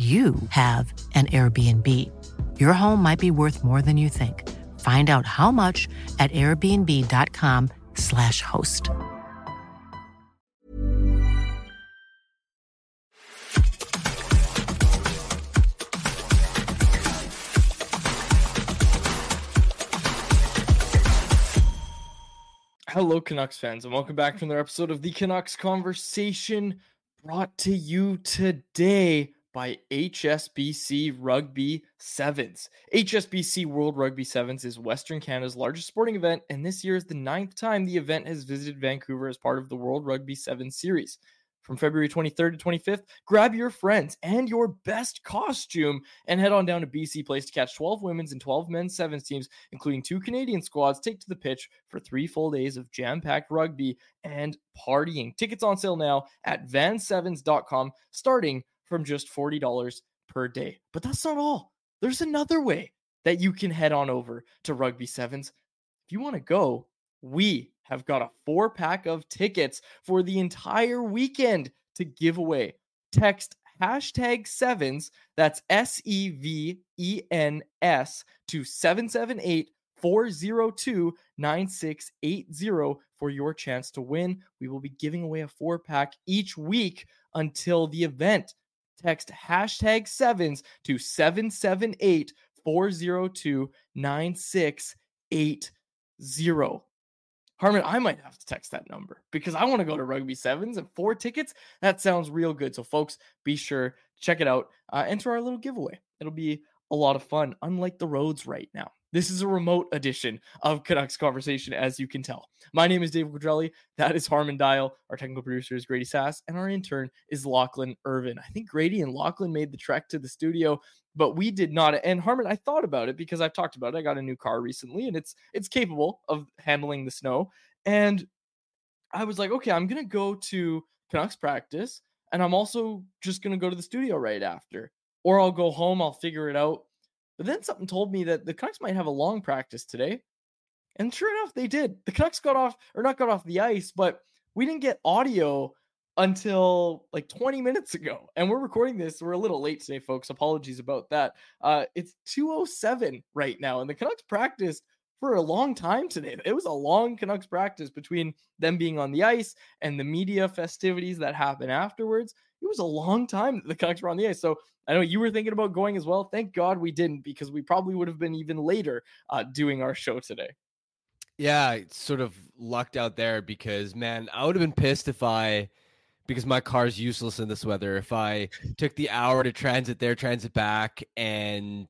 you have an Airbnb. Your home might be worth more than you think. Find out how much at airbnb.com/slash host. Hello, Canucks fans, and welcome back to another episode of the Canucks Conversation brought to you today by HSBC Rugby Sevens. HSBC World Rugby Sevens is Western Canada's largest sporting event, and this year is the ninth time the event has visited Vancouver as part of the World Rugby Sevens series. From February 23rd to 25th, grab your friends and your best costume and head on down to BC Place to catch 12 women's and 12 men's sevens teams, including two Canadian squads, take to the pitch for three full days of jam packed rugby and partying. Tickets on sale now at vansevens.com, starting from just $40 per day. But that's not all. There's another way that you can head on over to Rugby Sevens. If you want to go, we have got a four pack of tickets for the entire weekend to give away. Text hashtag sevens, that's S E V E N S, to 778 402 9680 for your chance to win. We will be giving away a four pack each week until the event. Text hashtag sevens to 778 402 9680. Harman, I might have to text that number because I want to go to Rugby Sevens and four tickets. That sounds real good. So, folks, be sure check it out. Uh, enter our little giveaway. It'll be a lot of fun, unlike the roads right now. This is a remote edition of Canucks Conversation, as you can tell. My name is David Quadrelli. That is Harman Dayal. Our technical producer is Grady Sas, and our intern is Lachlan Irvin. I think Grady and Lachlan made the trek to the studio, but we did not. And Harman, I thought about it because I've talked about it. I got a new car recently, and it's it's capable of handling the snow. And I was like, okay, I'm gonna go to Canucks practice, and I'm also just gonna go to the studio right after, or I'll go home. I'll figure it out but then something told me that the Canucks might have a long practice today. And sure enough, they did. The Canucks got off, or not got off the ice, but we didn't get audio until like 20 minutes ago. And we're recording this. We're a little late today, folks. Apologies about that. Uh, it's 207 right now. And the Canucks practiced for a long time today. It was a long Canucks practice between them being on the ice and the media festivities that happen afterwards it was a long time that the Canucks were on the ice. So I know you were thinking about going as well. Thank God we didn't because we probably would have been even later uh, doing our show today. Yeah, sort of lucked out there because man, I would have been pissed if I because my car's useless in this weather. If I took the hour to transit there, transit back, and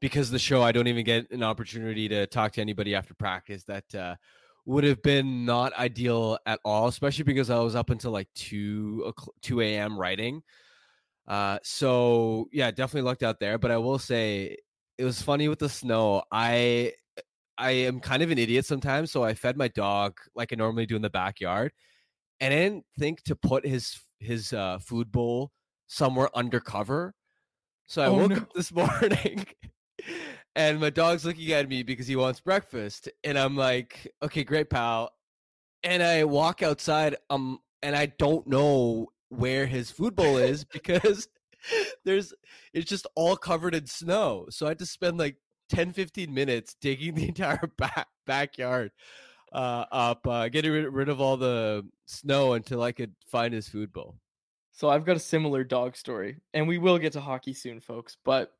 because the show, I don't even get an opportunity to talk to anybody after practice. That uh, would have been not ideal at all, especially because I was up until like two two a.m. writing. Uh, so yeah, definitely lucked out there. But I will say it was funny with the snow. I I am kind of an idiot sometimes, so I fed my dog like I normally do in the backyard, and I didn't think to put his his uh, food bowl somewhere undercover. So I oh, woke no. up this morning and my dog's looking at me because he wants breakfast and i'm like okay great pal and i walk outside um and i don't know where his food bowl is because there's it's just all covered in snow so i had to spend like 10 15 minutes digging the entire back backyard uh up uh getting rid, rid of all the snow until i could find his food bowl so i've got a similar dog story and we will get to hockey soon folks but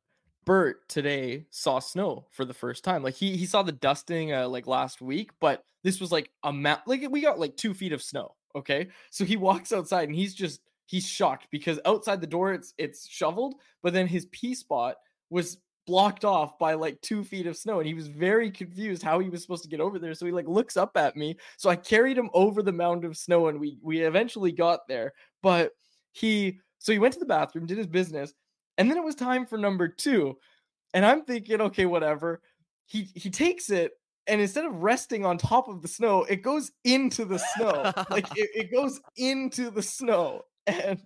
Bert today saw snow for the first time. Like he he saw the dusting uh, like last week, but this was like a map. Like we got like two feet of snow. Okay, so he walks outside and he's just he's shocked because outside the door it's it's shoveled, but then his pee spot was blocked off by like two feet of snow and he was very confused how he was supposed to get over there so he like looks up at me so i carried him over the mound of snow and we we eventually got there but he so he went to the bathroom did his business and then it was time for number two. And I'm thinking, okay, whatever. He he takes it and instead of resting on top of the snow, it goes into the snow. like it, it goes into the snow. And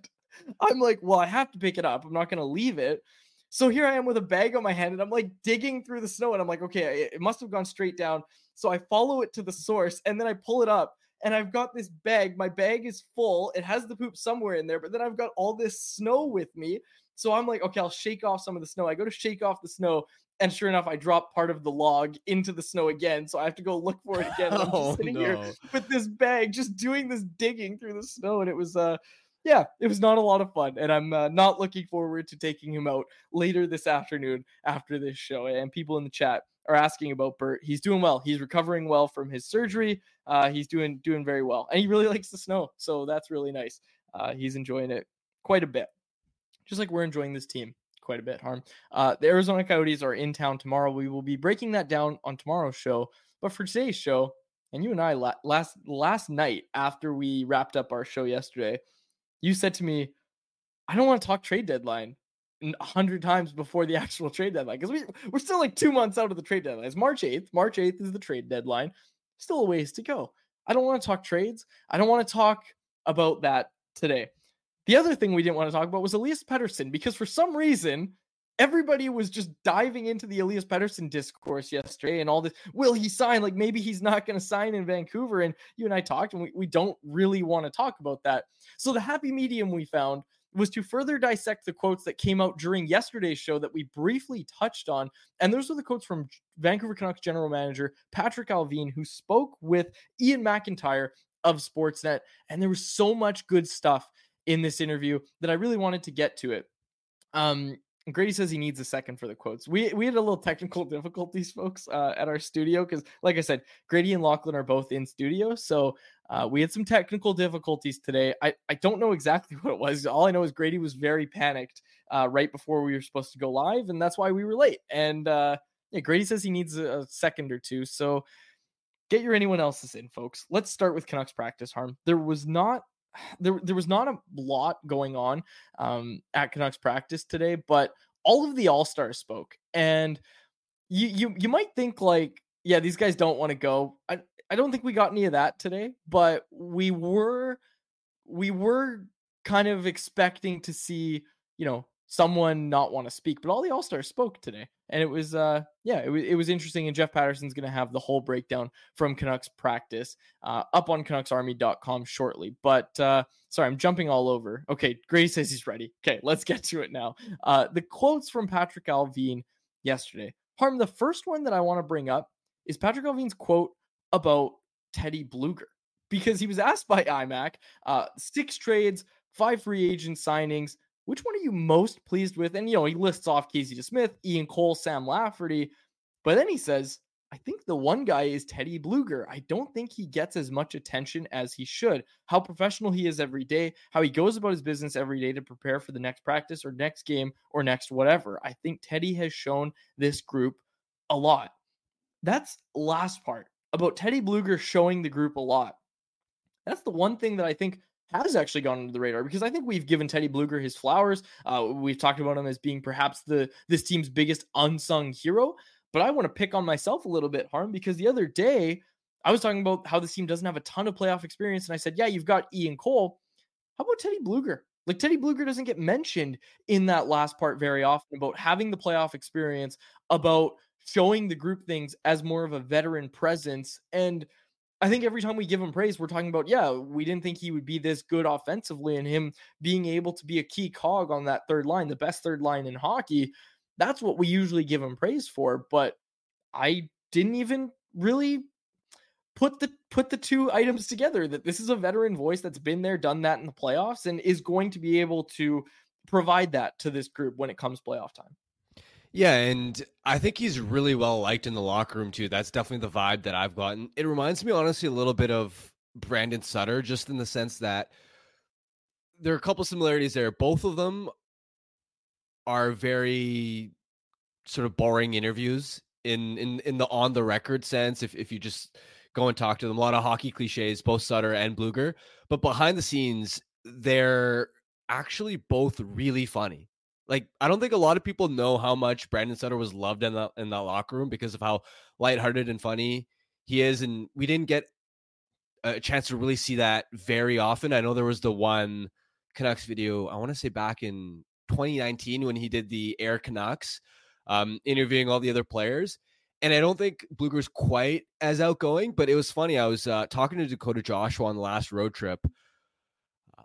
I'm like, well, I have to pick it up. I'm not gonna leave it. So here I am with a bag on my hand and I'm like digging through the snow and I'm like, okay, it must have gone straight down. So I follow it to the source and then I pull it up and I've got this bag. My bag is full. It has the poop somewhere in there, but then I've got all this snow with me. So I'm like, okay, I'll shake off some of the snow. I go to shake off the snow, and sure enough, I drop part of the log into the snow again. So I have to go look for it again. I'm oh, just sitting no. here with this bag, just doing this digging through the snow, and it was uh yeah, it was not a lot of fun, and I'm uh, not looking forward to taking him out later this afternoon after this show. And people in the chat are asking about Bert. He's doing well. He's recovering well from his surgery. Uh, he's doing doing very well, and he really likes the snow, so that's really nice. Uh, he's enjoying it quite a bit just like we're enjoying this team quite a bit, Harm. Uh, the Arizona Coyotes are in town tomorrow. We will be breaking that down on tomorrow's show. But for today's show, and you and I last last night after we wrapped up our show yesterday, you said to me, "I don't want to talk trade deadline." a hundred times before the actual trade deadline because we, we're still like two months out of the trade deadline. It's March 8th. March 8th is the trade deadline. Still a ways to go. I don't want to talk trades. I don't want to talk about that today. The other thing we didn't want to talk about was Elias Pettersson because for some reason everybody was just diving into the Elias Pettersson discourse yesterday and all this. Will he sign? Like maybe he's not going to sign in Vancouver. And you and I talked, and we, we don't really want to talk about that. So the happy medium we found was to further dissect the quotes that came out during yesterday's show that we briefly touched on. And those were the quotes from Vancouver Canucks general manager Patrik Allvin, who spoke with Iain MacIntyre of Sportsnet. And there was so much good stuff in this interview that I really wanted to get to it. Um, Grady says he needs a second for the quotes. We we had a little technical difficulties, folks, uh, at our studio because, like I said, Grady and Lachlan are both in studio, so uh, we had some technical difficulties today. I I don't know exactly what it was. All I know is Grady was very panicked uh, right before we were supposed to go live, and that's why we were late. And uh, yeah, Grady says he needs a, a second or two. So get your anyone else's in, folks. Let's start with Canucks practice. Harm. There was not there there was not a lot going on um, at Canucks practice today, but all of the All Stars spoke, and you you you might think like, yeah, these guys don't want to go. I I don't think we got any of that today, but we were we were kind of expecting to see you know someone not want to speak, but all the All Stars spoke today, and it was uh yeah it was it was interesting. And Jeff Paterson's going to have the whole breakdown from Canucks practice uh, up on CanucksArmy.com shortly. But uh, sorry, I'm jumping all over. Okay, Gray says he's ready. Okay, let's get to it now. Uh, the quotes from Patrik Allvin yesterday. Harm, the first one that I want to bring up is Patrik Allvin's quote about Teddy Blueger because he was asked by IMAC uh, six trades, five free agent signings which one are you most pleased with? And, you know, he lists off Casey Smith, Ian Cole, Sam Lafferty. But then he says, I think the one guy is Teddy Blueger. I don't think he gets as much attention as he should. How professional he is every day, how he goes about his business every day to prepare for the next practice or next game or next whatever. I think Teddy has shown this group a lot. That's last part about Teddy Blueger showing the group a lot. That's the one thing that I think has actually gone under the radar because I think we've given Teddy Blueger his flowers. Uh, we've talked about him as being perhaps the this team's biggest unsung hero. But I want to pick on myself a little bit, Harm, because the other day I was talking about how this team doesn't have a ton of playoff experience, and I said, "Yeah, you've got Ian Cole. How about Teddy Blueger? Like Teddy Blueger doesn't get mentioned in that last part very often about having the playoff experience, about showing the group things as more of a veteran presence and." I think every time we give him praise, we're talking about, yeah, we didn't think he would be this good offensively, and him being able to be a key cog on that third line, the best third line in hockey. That's what we usually give him praise for. But I didn't even really put the put the two items together that this is a veteran voice that's been there, done that in the playoffs, and is going to be able to provide that to this group when it comes playoff time. Yeah, and I think he's really well liked in the locker room too. That's definitely the vibe that I've gotten. It reminds me honestly a little bit of Brandon Sutter, just in the sense that there are a couple similarities there. Both of them are very sort of boring interviews in in in the on the record sense. If if you just go and talk to them, a lot of hockey cliches, both Sutter and Blueger. but behind the scenes, they're actually both really funny. Like I don't think a lot of people know how much Brandon Sutter was loved in that in that locker room because of how lighthearted and funny he is, and we didn't get a chance to really see that very often. I know there was the one Canucks video I want to say back in 2019 when he did the Air Canucks, um, interviewing all the other players. And I don't think Blueger's quite as outgoing, but it was funny. I was uh, talking to Dakota Joshua on the last road trip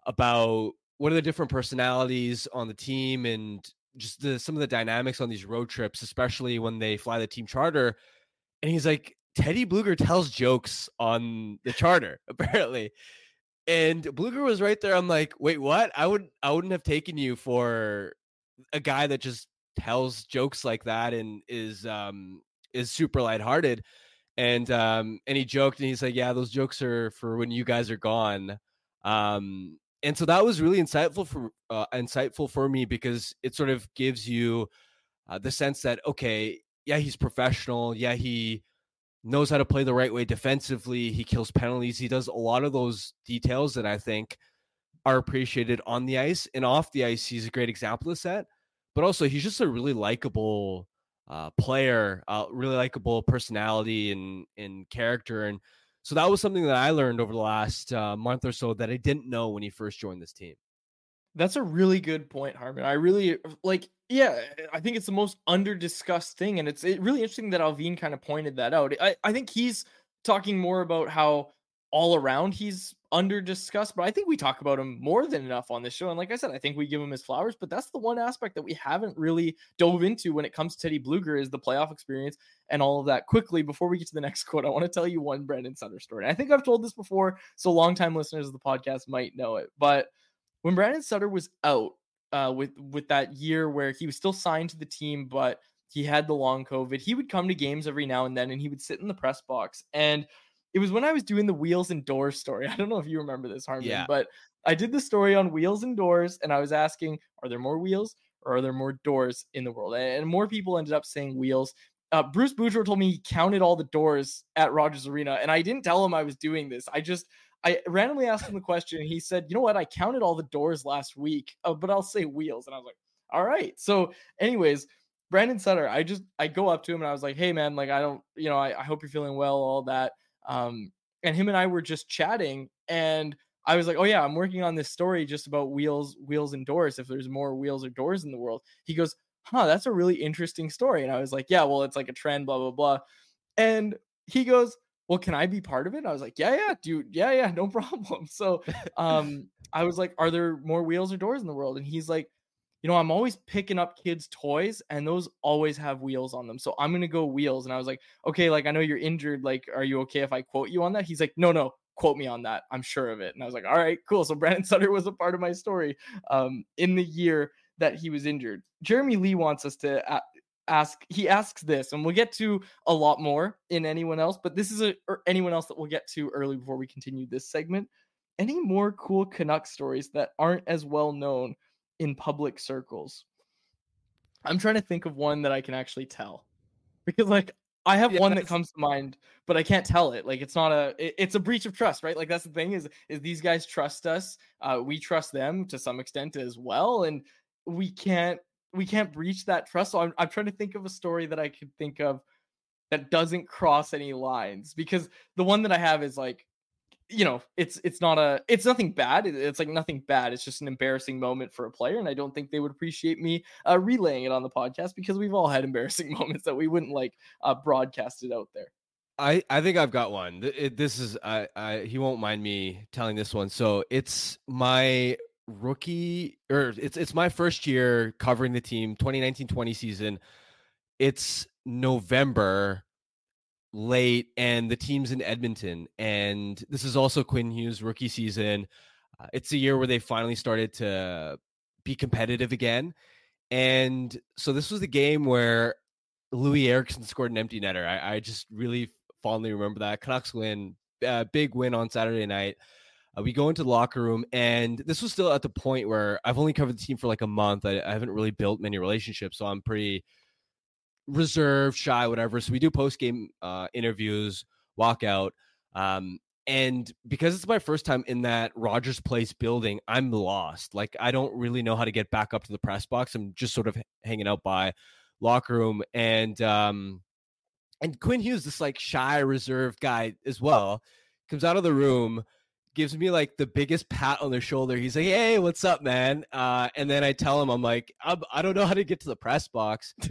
about what are the different personalities on the team and just the some of the dynamics on these road trips, especially when they fly the team charter. And he's like, Teddy Blueger tells jokes on the charter, apparently. And Blueger was right there. I'm like, wait, what? I would I wouldn't have taken you for a guy that just tells jokes like that and is um is super lighthearted. And um and he joked and he's like, Yeah, those jokes are for when you guys are gone. Um and so that was really insightful for uh, insightful for me because it sort of gives you uh, the sense that okay, yeah, he's professional. Yeah, he knows how to play the right way defensively. He kills penalties. He does a lot of those details that I think are appreciated on the ice and off the ice. He's a great example of that. But also, he's just a really likable uh, player, uh, really likable personality and and character and so that was something that I learned over the last uh, month or so that I didn't know when he first joined this team. That's a really good point, Harman. I really like, yeah, I think it's the most under discussed thing. And it's it really interesting that Allvin kind of pointed that out. I, I think he's talking more about how all around he's under discussed, but I think we talk about him more than enough on this show. And like I said, I think we give him his flowers, but that's the one aspect that we haven't really dove into when it comes to Teddy Blueger is the playoff experience and all of that. Quickly, before we get to the next quote, I want to tell you one Brandon Sutter story. I think I've told this before, so longtime listeners of the podcast might know it. But when Brandon Sutter was out uh, with with that year where he was still signed to the team, but he had the long COVID, he would come to games every now and then, and he would sit in the press box and it was when I was doing the wheels and doors story. I don't know if you remember this, Harman, yeah. but I did the story on wheels and doors, and I was asking, are there more wheels or are there more doors in the world? And more people ended up saying wheels. Uh, Bruce Boudreau told me he counted all the doors at Rogers Arena, and I didn't tell him I was doing this. I just I randomly asked him the question, and he said, "You know what? I counted all the doors last week, uh, but I'll say wheels." And I was like, "All right." So, anyways, Brandon Sutter, I just I go up to him and I was like, "Hey, man, like I don't, you know, I, I hope you're feeling well, all that." Um, and him and I were just chatting, and I was like, "Oh yeah, I'm working on this story just about wheels, wheels and doors. If there's more wheels or doors in the world." He goes, "Huh, that's a really interesting story." And I was like, "Yeah, well, it's like a trend, blah blah blah." And he goes, "Well, can I be part of it?" I was like, "Yeah, yeah, dude, yeah, yeah, no problem." So, um, I was like, "Are there more wheels or doors in the world?" And he's like, you know, I'm always picking up kids' toys and those always have wheels on them. So I'm going to go wheels. And I was like, okay, like, I know you're injured. Like, are you okay if I quote you on that? He's like, no, no, quote me on that. I'm sure of it. And I was like, all right, cool. So Brandon Sutter was a part of my story um, in the year that he was injured. Jeremy Lee wants us to ask he asks this and we'll get to a lot more in anyone else but this is a or anyone else that we'll get to early before we continue this segment any more cool canuck stories that aren't as well known in public circles. I'm trying to think of one that i can actually tell. Because like i have one that comes to mind but i can't tell it. Like it's not a it, it's a breach of trust right? Like that's the thing is is these guys trust us uh we trust them to some extent as well and we can't we can't breach that trust. So I'm, I'm trying to think of a story that I could think of that doesn't cross any lines because the one that I have is like, you know, it's it's not a it's nothing bad. It's like nothing bad. It's just an embarrassing moment for a player, and I don't think they would appreciate me uh, relaying it on the podcast because we've all had embarrassing moments that we wouldn't like uh, it out there. I, I think I've got one. This is I, I he won't mind me telling this one. So it's my rookie or it's it's my first year covering the team 2019-20 season. It's November late and the team's in Edmonton and this is also Quinn Hughes rookie season. Uh, it's a year where they finally started to be competitive again. And so this was the game where Loui Eriksson scored an empty netter. I, I just really fondly remember that. Canucks win, uh, big win on Saturday night. Uh, we go into the locker room, and this was still at the point where I've only covered the team for like a month. I, I haven't really built many relationships, so I'm pretty reserved, shy, whatever. So we do post game uh, interviews, walk out. Um, and because it's my first time in that Rogers Place building, I'm lost. Like I don't really know how to get back up to the press box. I'm just sort of hanging out by locker room, and um, and Quinn Hughes, this like shy, reserved guy as well, comes out of the room gives me like the biggest pat on the shoulder. He's like, "Hey, what's up, man?" Uh, and then I tell him, "I'm like, I'm, I do not know how to get to the press box,"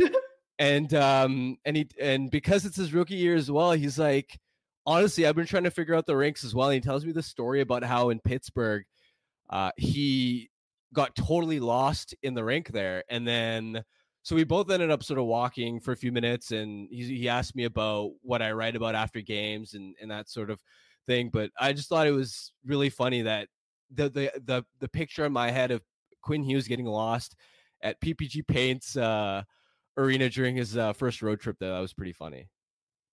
and um, and he and because it's his rookie year as well, he's like, honestly, I've been trying to figure out the ranks as well. And he tells me the story about how in Pittsburgh, uh, he got totally lost in the rink there, and then. So we both ended up sort of walking for a few minutes, and he, he asked me about what I write about after games and, and that sort of thing. But I just thought it was really funny that the the the the picture in my head of Quinn Hughes getting lost at PPG Paints uh, arena during his uh, first road trip. Though that was pretty funny.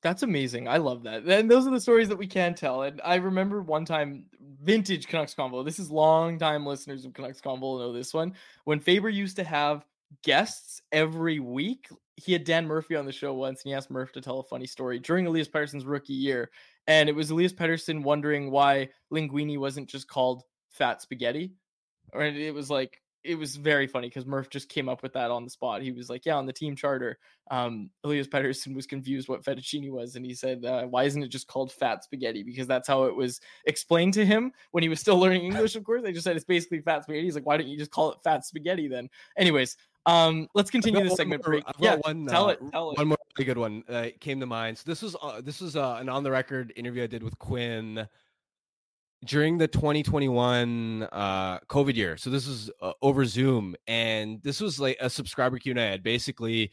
That's amazing. I love that. And those are the stories that we can tell. And I remember one time, vintage Canucks Convo. This is long time listeners of Canucks Convo know this one. When Faber used to have guests every week. He had Dan Murphy on the show once, and he asked Murph to tell a funny story during Elias Pettersson's rookie year. And it was Elias Pettersson wondering why Linguini wasn't just called Fat Spaghetti. Or it was like it was very funny because Murph just came up with that on the spot. He was like, "Yeah, on the team charter, um, Elias Pettersson was confused what fettuccine was, and he said, uh, "Why isn't it just called fat spaghetti?" Because that's how it was explained to him when he was still learning English. Of course, they just said it's basically fat spaghetti. He's like, "Why don't you just call it fat spaghetti then?" Anyways, um, let's continue the segment. More, yeah, one, tell uh, it. Tell it. One more really good one uh, came to mind. So this was uh, this was uh, an on the record interview I did with Quinn during the 2021 uh, COVID year. So this was uh, over Zoom, and this was like a subscriber Q and A. I had basically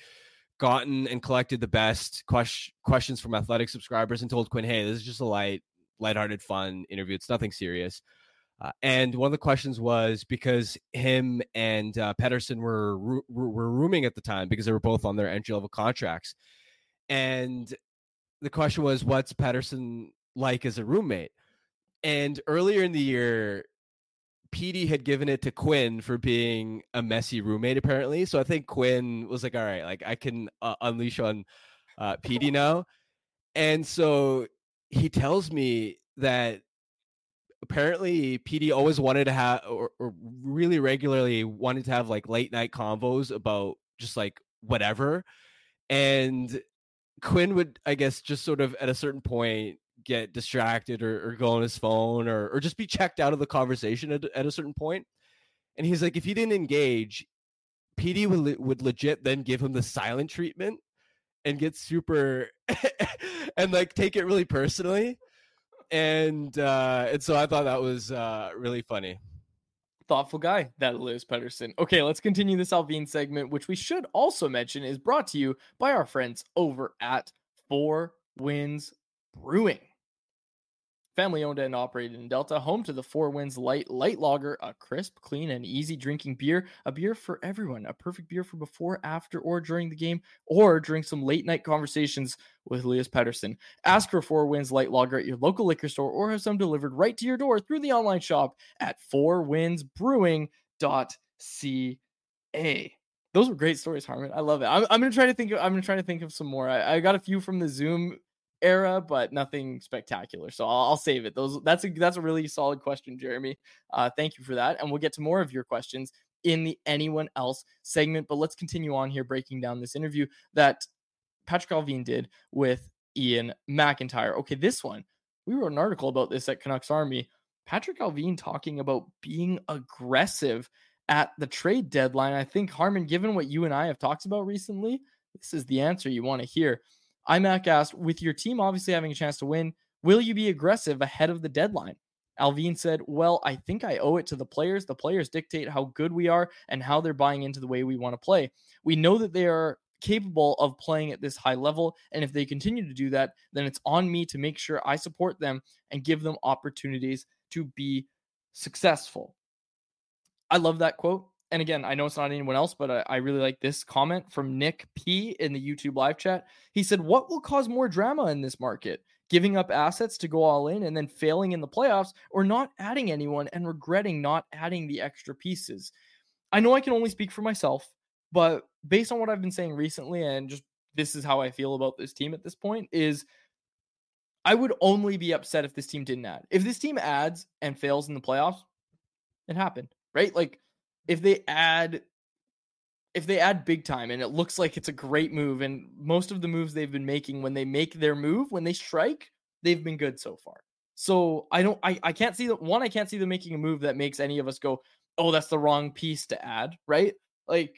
gotten and collected the best question, questions from athletic subscribers and told Quinn, "Hey, this is just a light, lighthearted, fun interview. It's nothing serious." Uh, and one of the questions was because him and uh, Pettersson were were rooming at the time because they were both on their entry level contracts, and the question was, "What's Pettersson like as a roommate?" And earlier in the year, Petey had given it to Quinn for being a messy roommate, apparently. So I think Quinn was like, "All right, like I can uh, unleash on uh, Petey now," and so he tells me that apparently Petey always wanted to have or, or, really regularly wanted to have like late night convos about just like whatever. And Quinn would, I guess, just sort of at a certain point get distracted or, or go on his phone or, or just be checked out of the conversation at, at a certain point. And he's like, if he didn't engage, Petey would, would legit then give him the silent treatment and get super and like take it really personally and uh, and so I thought that was uh, really funny. Thoughtful guy, that Liz Pettersson. Okay, let's continue this Allvin segment, which we should also mention is brought to you by our friends over at Four Winds Brewing. Family owned and operated in Delta, home to the Four Winds Light Light Lager, a crisp, clean, and easy drinking beer, a beer for everyone, a perfect beer for before, after, or during the game, or during some late night conversations with Elias Pettersson. Ask for Four Winds Light Lager at your local liquor store or have some delivered right to your door through the online shop at fourwindsbrewing.ca. Those were great stories, Harman. I love it. I'm, I'm gonna try to think. Of, I'm gonna try to think of some more. I, I got a few from the Zoom era, but nothing spectacular. So I'll, I'll, save it. Those that's a that's a really solid question, Jeremy. Uh, thank you for that, and we'll get to more of your questions in the anyone else segment. But let's continue on here, breaking down this interview that Patrik Allvin did with Iain MacIntyre. Okay, this one we wrote an article about this at Canucks Army. Patrik Allvin talking about being aggressive at the trade deadline. I think, Harman, given what you and I have talked about recently, this is the answer you want to hear. IMAC asked, with your team obviously having a chance to win, will you be aggressive ahead of the deadline? Allvin said, Well, I think I owe it to the players. The players dictate how good we are and how they're buying into the way we want to play. We know that they are capable of playing at this high level. And if they continue to do that, then it's on me to make sure I support them and give them opportunities to be successful. I love that quote. And again, I know it's not anyone else, but I, I, really like this comment from Nick P in the YouTube live chat. He said, What will cause more drama in this market? Giving up assets to go all in and then failing in the playoffs, or not adding anyone and regretting not adding the extra pieces? I know I can only speak for myself, but based on what I've been saying recently, and just this is how I feel about this team at this point, is I would only be upset if this team didn't add. If this team adds and fails in the playoffs, it happened right? Like if they add if they add big time and it looks like it's a great move and most of the moves they've been making when they make their move when they strike they've been good so far. So i don't i, I can't see that one i can't see them making a move that makes any of us go oh that's the wrong piece to add right? Like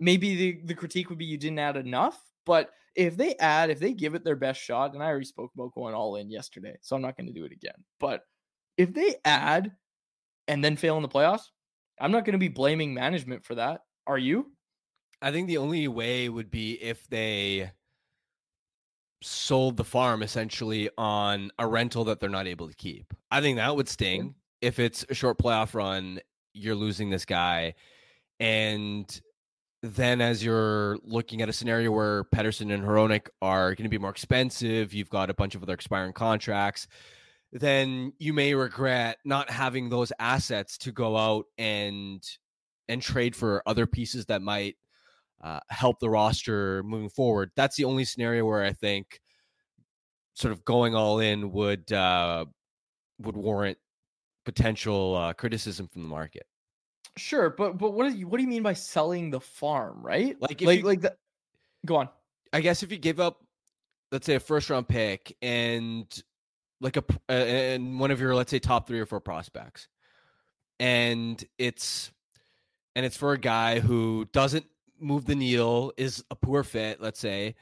maybe the, the critique would be you didn't add enough but if they add if they give it their best shot and i already spoke about going all in yesterday so i'm not going to do it again but if they add and then fail in the playoffs I'm not going to be blaming management for that. Are you? I think the only way would be if they sold the farm essentially on a rental that they're not able to keep. I think that would sting. If it's a short playoff run, you're losing this guy. And then as you're looking at a scenario where Pettersson and Hronek are going to be more expensive, you've got a bunch of other expiring contracts then you may regret not having those assets to go out and and trade for other pieces that might uh, help the roster moving forward. That's the only scenario where I think sort of going all in would uh, would warrant potential uh, criticism from the market. Sure, but but what do you what do you mean by selling the farm, right? Like like you, like the, go on. I guess if you give up, let's say a first round pick and like a and one of your let's say top three or four prospects, and it's and it's for a guy who doesn't move the needle, is a poor fit, let's say,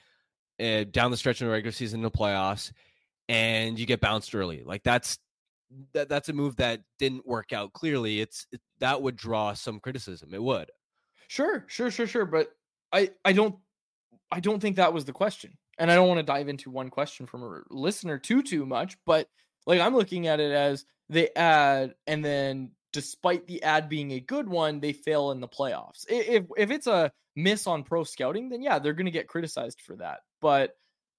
uh, down the stretch in the regular season in the playoffs, and you get bounced early. Like that's that that's a move that didn't work out. Clearly, it's it, that would draw some criticism. It would. Sure, sure, sure, sure. But I I don't I don't think that was the question and I don't want to dive into one question from a listener too too much, but like I'm looking at it as they add and then despite the ad being a good one, they fail in the playoffs. If if it's a miss on pro scouting, then yeah, they're going to get criticized for that. But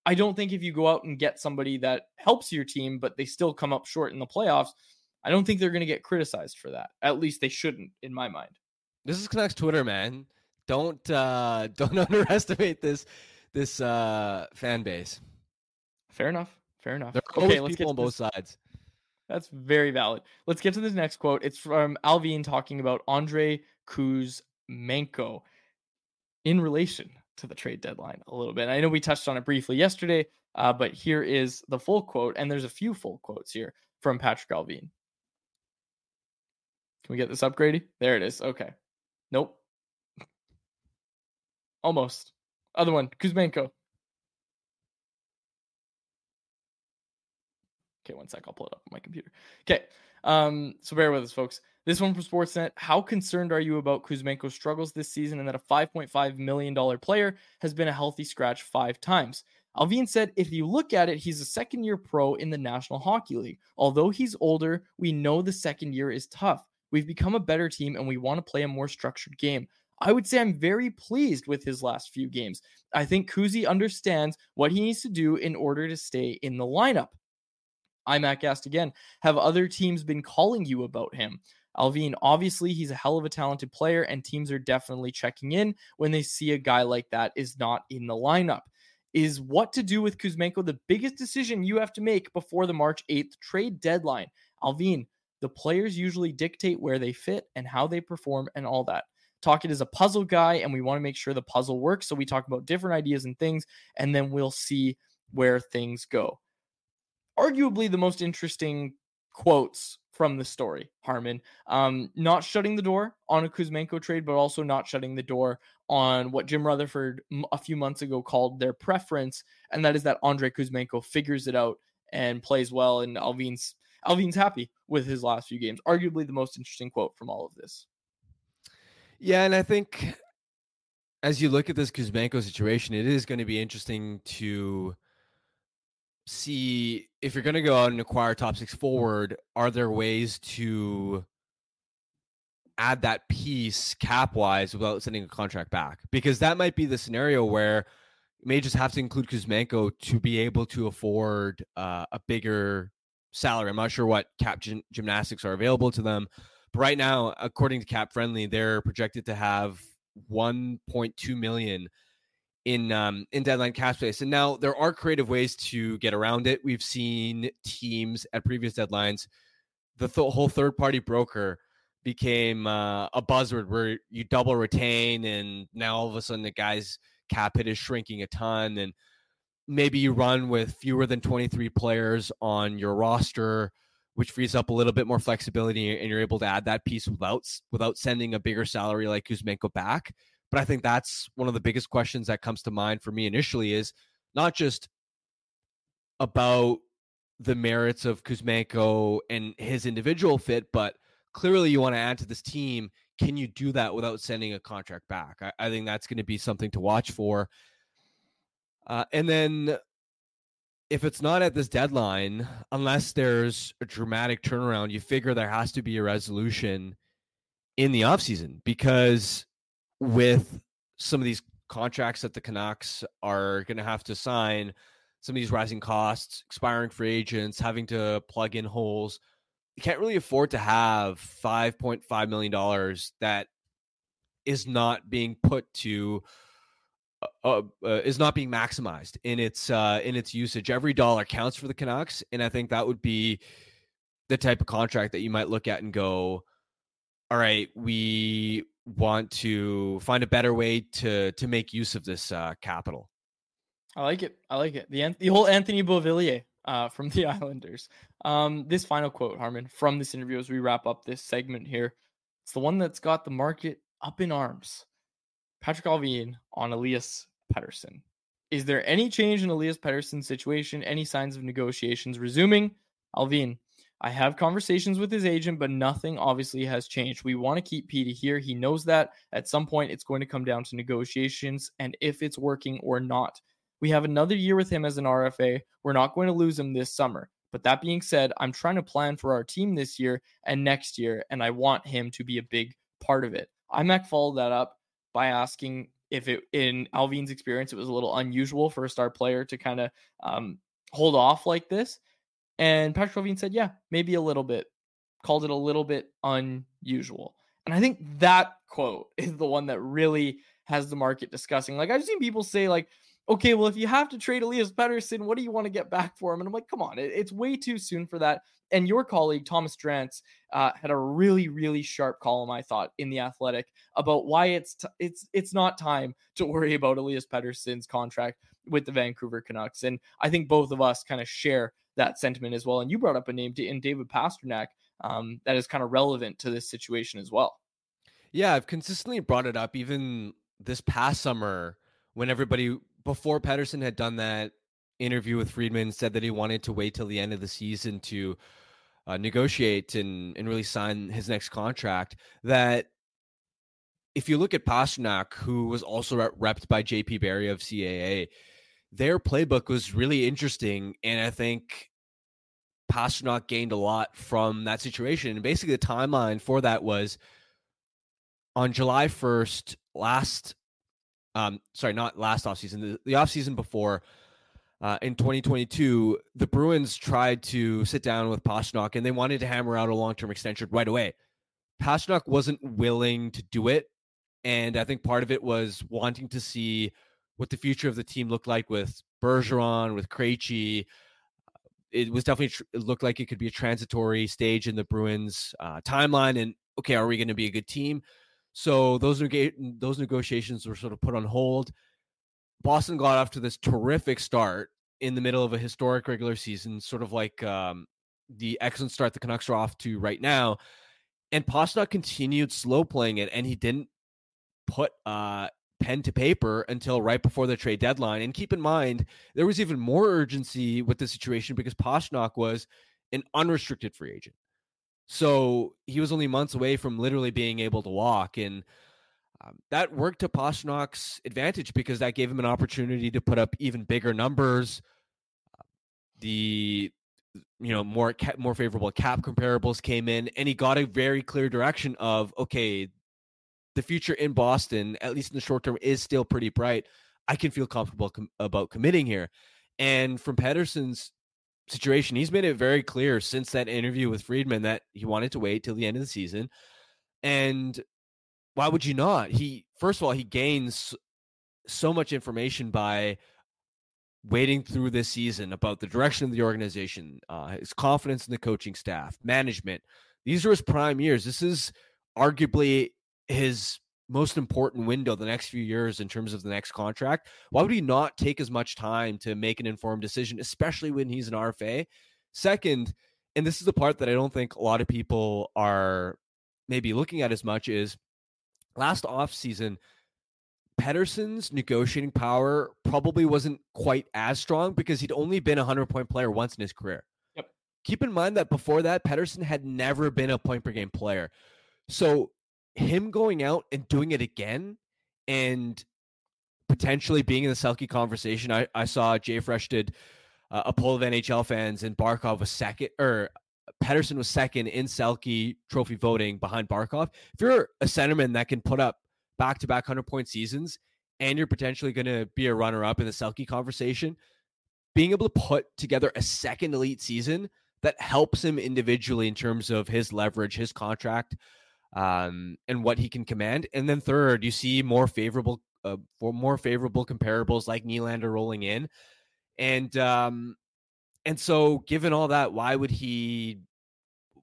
I don't think if you go out and get somebody that helps your team but they still come up short in the playoffs, I don't think they're going to get criticized for that. At least they shouldn't in my mind. This is Canucks Twitter, man. Don't uh don't underestimate this this uh fan base. Fair enough. Fair enough. There are okay, let's people get on both sides. That's very valid. Let's get to this next quote. It's from Allvin talking about Andrei Kuzmenko in relation to the trade deadline a little bit. I know we touched on it briefly yesterday, uh, but here is the full quote, and there's a few full quotes here from Patrik Allvin. Can we get this up, Grady? There it is. Okay. Nope. Almost. Other one, Kuzmenko. Okay, one sec. I'll pull it up on my computer. Okay. Um, so bear with us, folks. This one from Sportsnet. How concerned are you about Kuzmenko's struggles this season and that a $5.5 million player has been a healthy scratch five times? Allvin said, if you look at it, he's a second year pro in the National Hockey League. Although he's older, we know the second year is tough. We've become a better team and we want to play a more structured game. I would say I'm very pleased with his last few games. I think Kuzi understands what he needs to do in order to stay in the lineup. IMAC asked again, have other teams been calling you about him? Allvin, obviously, he's a hell of a talented player, and teams are definitely checking in when they see a guy like that is not in the lineup. Is what to do with Kuzmenko the biggest decision you have to make before the March 8th trade deadline? Allvin, the players usually dictate where they fit and how they perform and all that. Tocchet is a puzzle guy, and we want to make sure the puzzle works. So we talk about different ideas and things, and then we'll see where things go. Arguably, the most interesting quotes from the story, Harman. Um, not shutting the door on a Kuzmenko trade, but also not shutting the door on what Jim Rutherford a few months ago called their preference, and that is that Andrei Kuzmenko figures it out and plays well, and Alvin's Allvin's happy with his last few games. Arguably the most interesting quote from all of this. Yeah, and I think as you look at this Kuzmenko situation, it is going to be interesting to see if you're going to go out and acquire top six forward, are there ways to add that piece cap wise without sending a contract back? Because that might be the scenario where you may just have to include Kuzmenko to be able to afford uh, a bigger salary. I'm not sure what cap gym- gymnastics are available to them. But right now, according to Cap Friendly, they're projected to have 1.2 million in um, in deadline cap space. And now there are creative ways to get around it. We've seen teams at previous deadlines. The th- whole third party broker became uh, a buzzword where you double retain, and now all of a sudden the guy's cap hit is shrinking a ton, and maybe you run with fewer than 23 players on your roster which frees up a little bit more flexibility and you're able to add that piece without without sending a bigger salary like Kuzmenko back. But I think that's one of the biggest questions that comes to mind for me initially is not just about the merits of Kuzmenko and his individual fit, but clearly you want to add to this team. Can you do that without sending a contract back? I, I think that's going to be something to watch for. Uh, and then if it's not at this deadline, unless there's a dramatic turnaround, you figure there has to be a resolution in the offseason because with some of these contracts that the Canucks are going to have to sign, some of these rising costs, expiring free agents, having to plug in holes, you can't really afford to have $5.5 million that is not being put to uh, uh, is not being maximized in its uh, in its usage. Every dollar counts for the Canucks, and I think that would be the type of contract that you might look at and go, "All right, we want to find a better way to to make use of this uh, capital." I like it. I like it. The the whole Anthony Beauvillier uh, from the Islanders. Um, this final quote, Harman, from this interview as we wrap up this segment here. It's the one that's got the market up in arms. Patrik Allvin on Elias Pettersson. Is there any change in Elias Pettersson's situation? Any signs of negotiations resuming? Allvin, I have conversations with his agent, but nothing obviously has changed. We want to keep Petey here. He knows that at some point it's going to come down to negotiations and if it's working or not. We have another year with him as an RFA. We're not going to lose him this summer. But that being said, I'm trying to plan for our team this year and next year, and I want him to be a big part of it. IMAC followed that up by asking if it in Allvin's experience it was a little unusual for a star player to kind of um, hold off like this. And Patrik Allvin said, yeah, maybe a little bit. Called it a little bit unusual. And I think that quote is the one that really has the market discussing. Like I've seen people say, like, okay, well, if you have to trade Elias Pettersson, what do you want to get back for him? And I'm like, come on, it, it's way too soon for that. And your colleague Thomas Drance uh, had a really, really sharp column, I thought, in the Athletic about why it's t- it's it's not time to worry about Elias Pettersson's contract with the Vancouver Canucks. And I think both of us kind of share that sentiment as well. And you brought up a name in David Pastrnak um, that is kind of relevant to this situation as well. Yeah, I've consistently brought it up even this past summer when everybody before Pettersson had done that interview with Friedman, said that he wanted to wait till the end of the season to uh, negotiate and, and really sign his next contract. That if you look at Pastrnak, who was also repped by JP Barry of CAA, their playbook was really interesting. And I think Pastrnak gained a lot from that situation. And basically, the timeline for that was on July 1st, last, um, sorry, not last offseason, the, the offseason before, uh, in 2022, the Bruins tried to sit down with Pastrnak and they wanted to hammer out a long term extension right away. Pastrnak wasn't willing to do it. And I think part of it was wanting to see what the future of the team looked like with Bergeron, with Krejci. It was definitely it looked like it could be a transitory stage in the Bruins uh, timeline. And okay, are we going to be a good team? So those neg- those negotiations were sort of put on hold. Boston got off to this terrific start in the middle of a historic regular season, sort of like um, the excellent start the Canucks are off to right now. And Pastrnak continued slow playing it, and he didn't put uh, pen to paper until right before the trade deadline. And keep in mind, there was even more urgency with the situation because Pastrnak was an unrestricted free agent. So he was only months away from literally being able to walk. And um, that worked to Pastrnak's advantage because that gave him an opportunity to put up even bigger numbers. The you know more more favorable cap comparables came in, and he got a very clear direction of okay, the future in Boston, at least in the short term, is still pretty bright. I can feel comfortable com- about committing here. And from Pettersson's situation, he's made it very clear since that interview with Friedman that he wanted to wait till the end of the season. And why would you not? He first of all, he gains so much information by waiting through this season about the direction of the organization, uh, his confidence in the coaching staff, management. These are his prime years. This is arguably his most important window the next few years in terms of the next contract. Why would he not take as much time to make an informed decision, especially when he's an RFA? Second, and this is the part that I don't think a lot of people are maybe looking at as much is last offseason, Pettersson's negotiating power probably wasn't quite as strong because he'd only been a 100 point player once in his career. Yep. Keep in mind that before that, Pettersson had never been a point per game player. So him going out and doing it again and potentially being in the Selke conversation, I, I saw JFresh did uh, a poll of NHL fans and Barkov was second or Pettersson was second in Selke trophy voting behind Barkov. If you're a centerman that can put up back to back 100 point seasons and you're potentially going to be a runner up in the Selke conversation, being able to put together a second elite season that helps him individually in terms of his leverage, his contract, um, and what he can command. And then third, you see more favorable, uh, for more favorable comparables like Nylander rolling in, and um, and so given all that, why would he,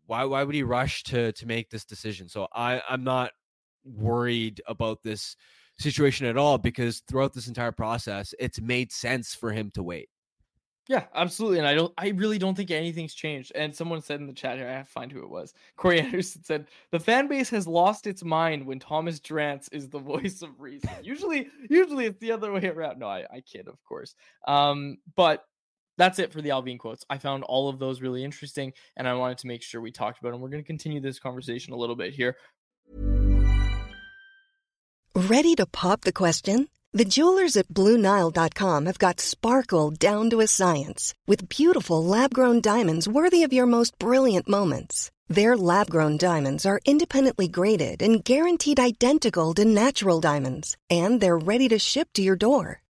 why why would he rush to to make this decision? So I I'm not worried about this situation at all because throughout this entire process, it's made sense for him to wait. Yeah, absolutely. And I don't I really don't think anything's changed. And someone said in the chat here, I have to find who it was. Corey Anderson said, the fan base has lost its mind when Thomas Drance is the voice of reason. usually, usually it's the other way around. No, I, I kid, of course. Um, but that's it for the Allvin quotes. I found all of those really interesting, and I wanted to make sure we talked about them. We're going to continue this conversation a little bit here. Ready to pop the question? The jewelers at BlueNile.com have got sparkle down to a science with beautiful lab grown diamonds worthy of your most brilliant moments. Their lab grown diamonds are independently graded and guaranteed identical to natural diamonds, and they're ready to ship to your door.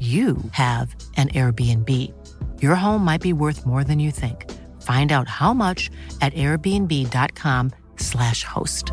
you have an Airbnb. Your home might be worth more than you think. Find out how much at airbnb.com/slash host.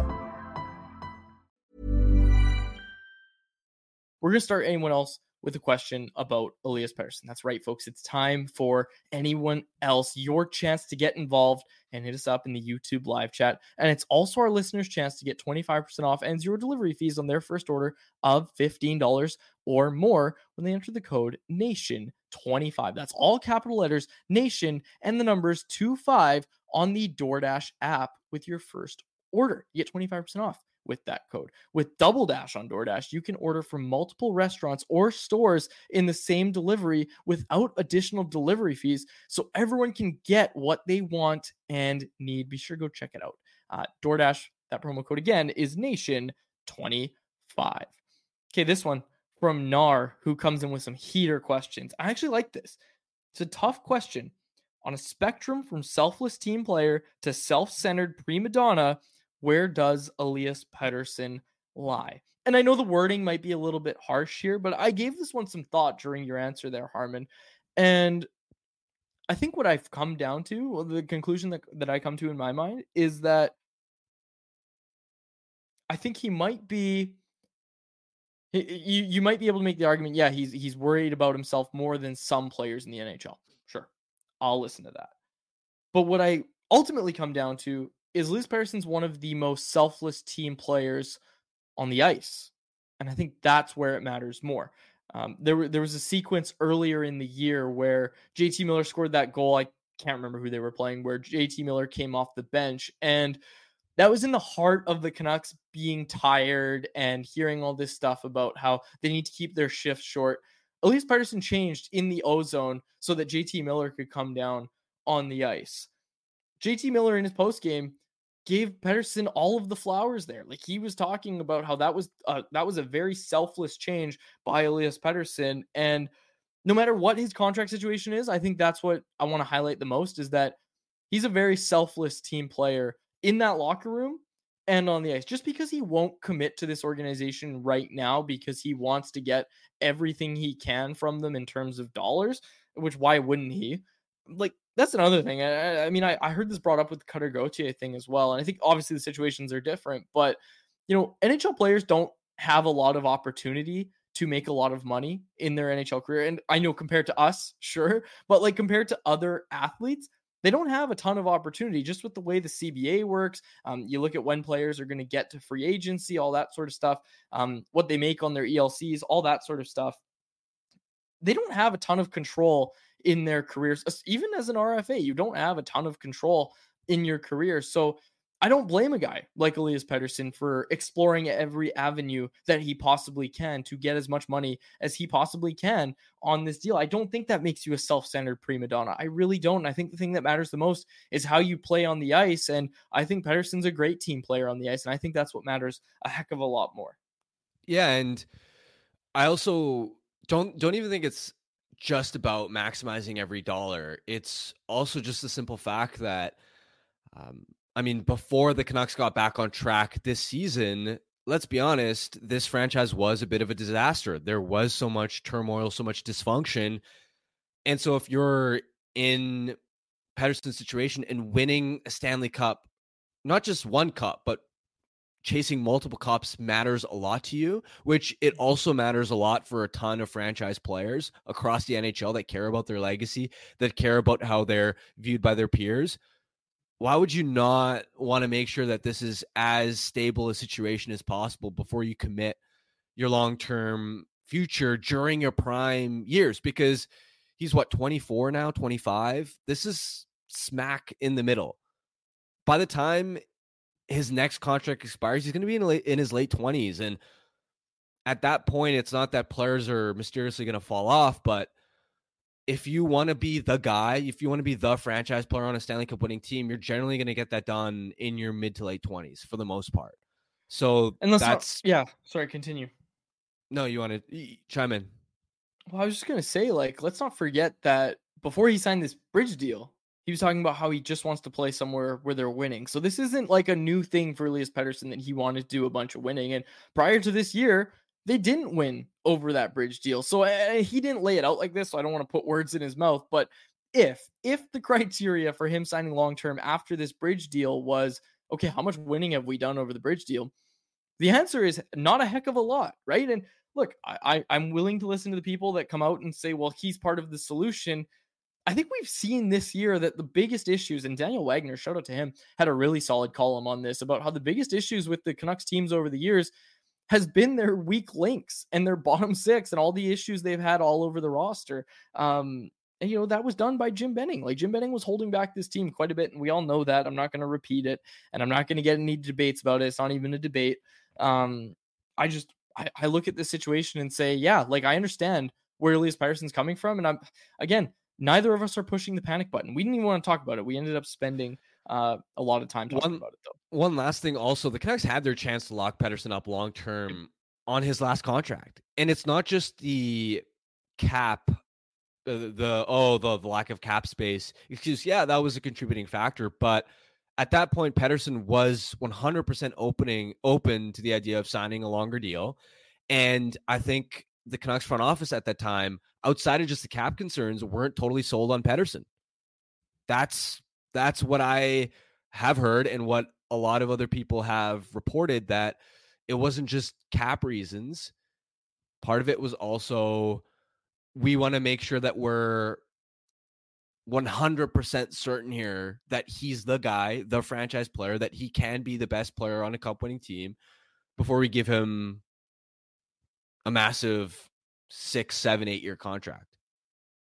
We're going to start anyone else with a question about Elias Pettersson. That's right, folks. It's time for anyone else, your chance to get involved and hit us up in the YouTube live chat. And it's also our listeners' chance to get 25% off and zero delivery fees on their first order of $15 or more when they enter the code NATION25. That's all capital letters, NATION, and the numbers 25 on the DoorDash app with your first order. You get 25% off with that code. With Double Dash on DoorDash, you can order from multiple restaurants or stores in the same delivery without additional delivery fees so everyone can get what they want and need. Be sure to go check it out. Uh, DoorDash, that promo code again is Nation25. Okay, this one from Nar, who comes in with some heater questions. I actually like this. It's a tough question. On a spectrum from selfless team player to self centered prima donna, where does Elias Pettersson lie? And I know the wording might be a little bit harsh here, but I gave this one some thought during your answer there, Harman. And I think what I've come down to, well, the conclusion that, that I come to in my mind is that I think he might be you you might be able to make the argument, yeah, he's he's worried about himself more than some players in the NHL. Sure. I'll listen to that. But what I ultimately come down to is Liz Pettersson's one of the most selfless team players on the ice. And I think that's where it matters more. Um, there, there was a sequence earlier in the year where JT Miller scored that goal. I can't remember who they were playing, where JT Miller came off the bench. And that was in the heart of the Canucks being tired and hearing all this stuff about how they need to keep their shift short. Elias Pettersson changed in the ozone so that JT Miller could come down on the ice. JT Miller in his post game gave Pettersson all of the flowers there. Like he was talking about how that was uh, that was a very selfless change by Elias Pettersson and no matter what his contract situation is, I think that's what I want to highlight the most is that he's a very selfless team player in that locker room and on the ice. Just because he won't commit to this organization right now because he wants to get everything he can from them in terms of dollars, which why wouldn't he? Like that's another thing. I, I mean, I, I, heard this brought up with the Cutter Gauthier thing as well. And I think obviously the situations are different, but you know, NHL players don't have a lot of opportunity to make a lot of money in their NHL career. And I know compared to us, sure, but like compared to other athletes, they don't have a ton of opportunity just with the way the CBA works. Um, you look at when players are going to get to free agency, all that sort of stuff, um, what they make on their ELCs, all that sort of stuff. They don't have a ton of control in their careers. Even as an RFA, you don't have a ton of control in your career. So I don't blame a guy like Elias Pettersson for exploring every avenue that he possibly can to get as much money as he possibly can on this deal. I don't think that makes you a self centered prima donna. I really don't. I think the thing that matters the most is how you play on the ice. And I think Pettersson's a great team player on the ice. And I think that's what matters a heck of a lot more. Yeah. And I also don't don't even think it's just about maximizing every dollar. It's also just the simple fact that, um, I mean, before the Canucks got back on track this season, let's be honest, this franchise was a bit of a disaster. There was so much turmoil, so much dysfunction. And so if you're in Pettersson's situation and winning a Stanley Cup, not just one cup, but chasing multiple cups matters a lot to you, which it also matters a lot for a ton of franchise players across the NHL that care about their legacy, that care about how they're viewed by their peers. Why would you not want to make sure that this is as stable a situation as possible before you commit your long term future during your prime years? Because he's what, 24 now, 25? This is smack in the middle. By the time his next contract expires, he's going to be in, late, in his late 20s. And at that point, it's not that players are mysteriously going to fall off, but if you want to be the guy, if you want to be the franchise player on a Stanley Cup winning team, you're generally going to get that done in your mid to late 20s for the most part. So And let's uh, that's yeah. Sorry, continue. no, you want to chime in. Well, I was just gonna say, like, let's not forget that before he signed this bridge deal, he was talking about how he just wants to play somewhere where they're winning. So this isn't like a new thing for Elias Pettersson that he wanted to do a bunch of winning. And prior to this year, they didn't win over that bridge deal. So uh, he didn't lay it out like this. So I don't want to put words in his mouth. But if if the criteria for him signing long term after this bridge deal was okay, how much winning have we done over the bridge deal? The answer is not a heck of a lot, right? And look, I, I I'm willing to listen to the people that come out and say, well, he's part of the solution. I think we've seen this year that the biggest issues, and Daniel Wagner, shout out to him, had a really solid column on this about how the biggest issues with the Canucks teams over the years has been their weak links and their bottom six and all the issues they've had all over the roster. Um, and you know that was done by Jim Benning. Like Jim Benning was holding back this team quite a bit, and we all know that. I'm not going to repeat it, and I'm not going to get any debates about it. It's not even a debate. Um, I just I, I look at this situation and say, yeah, like I understand where Elias Pettersson's coming from, and I'm again, neither of us are pushing the panic button. We didn't even want to talk about it. We ended up spending uh, a lot of time talking One- about it, though. One last thing, also, the Canucks had their chance to lock Pettersson up long term on his last contract, and it's not just the cap, the, the oh the, the lack of cap space excuse. Yeah, that was a contributing factor, but at that point, Pettersson was 100% opening open to the idea of signing a longer deal, and I think the Canucks front office at that time, outside of just the cap concerns, weren't totally sold on Pettersson. That's that's what I have heard and what a lot of other people have reported that it wasn't just cap reasons. Part of it was also we want to make sure that we're 100% certain here that he's the guy, the franchise player, that he can be the best player on a cup winning team before we give him a massive six, seven, eight year contract.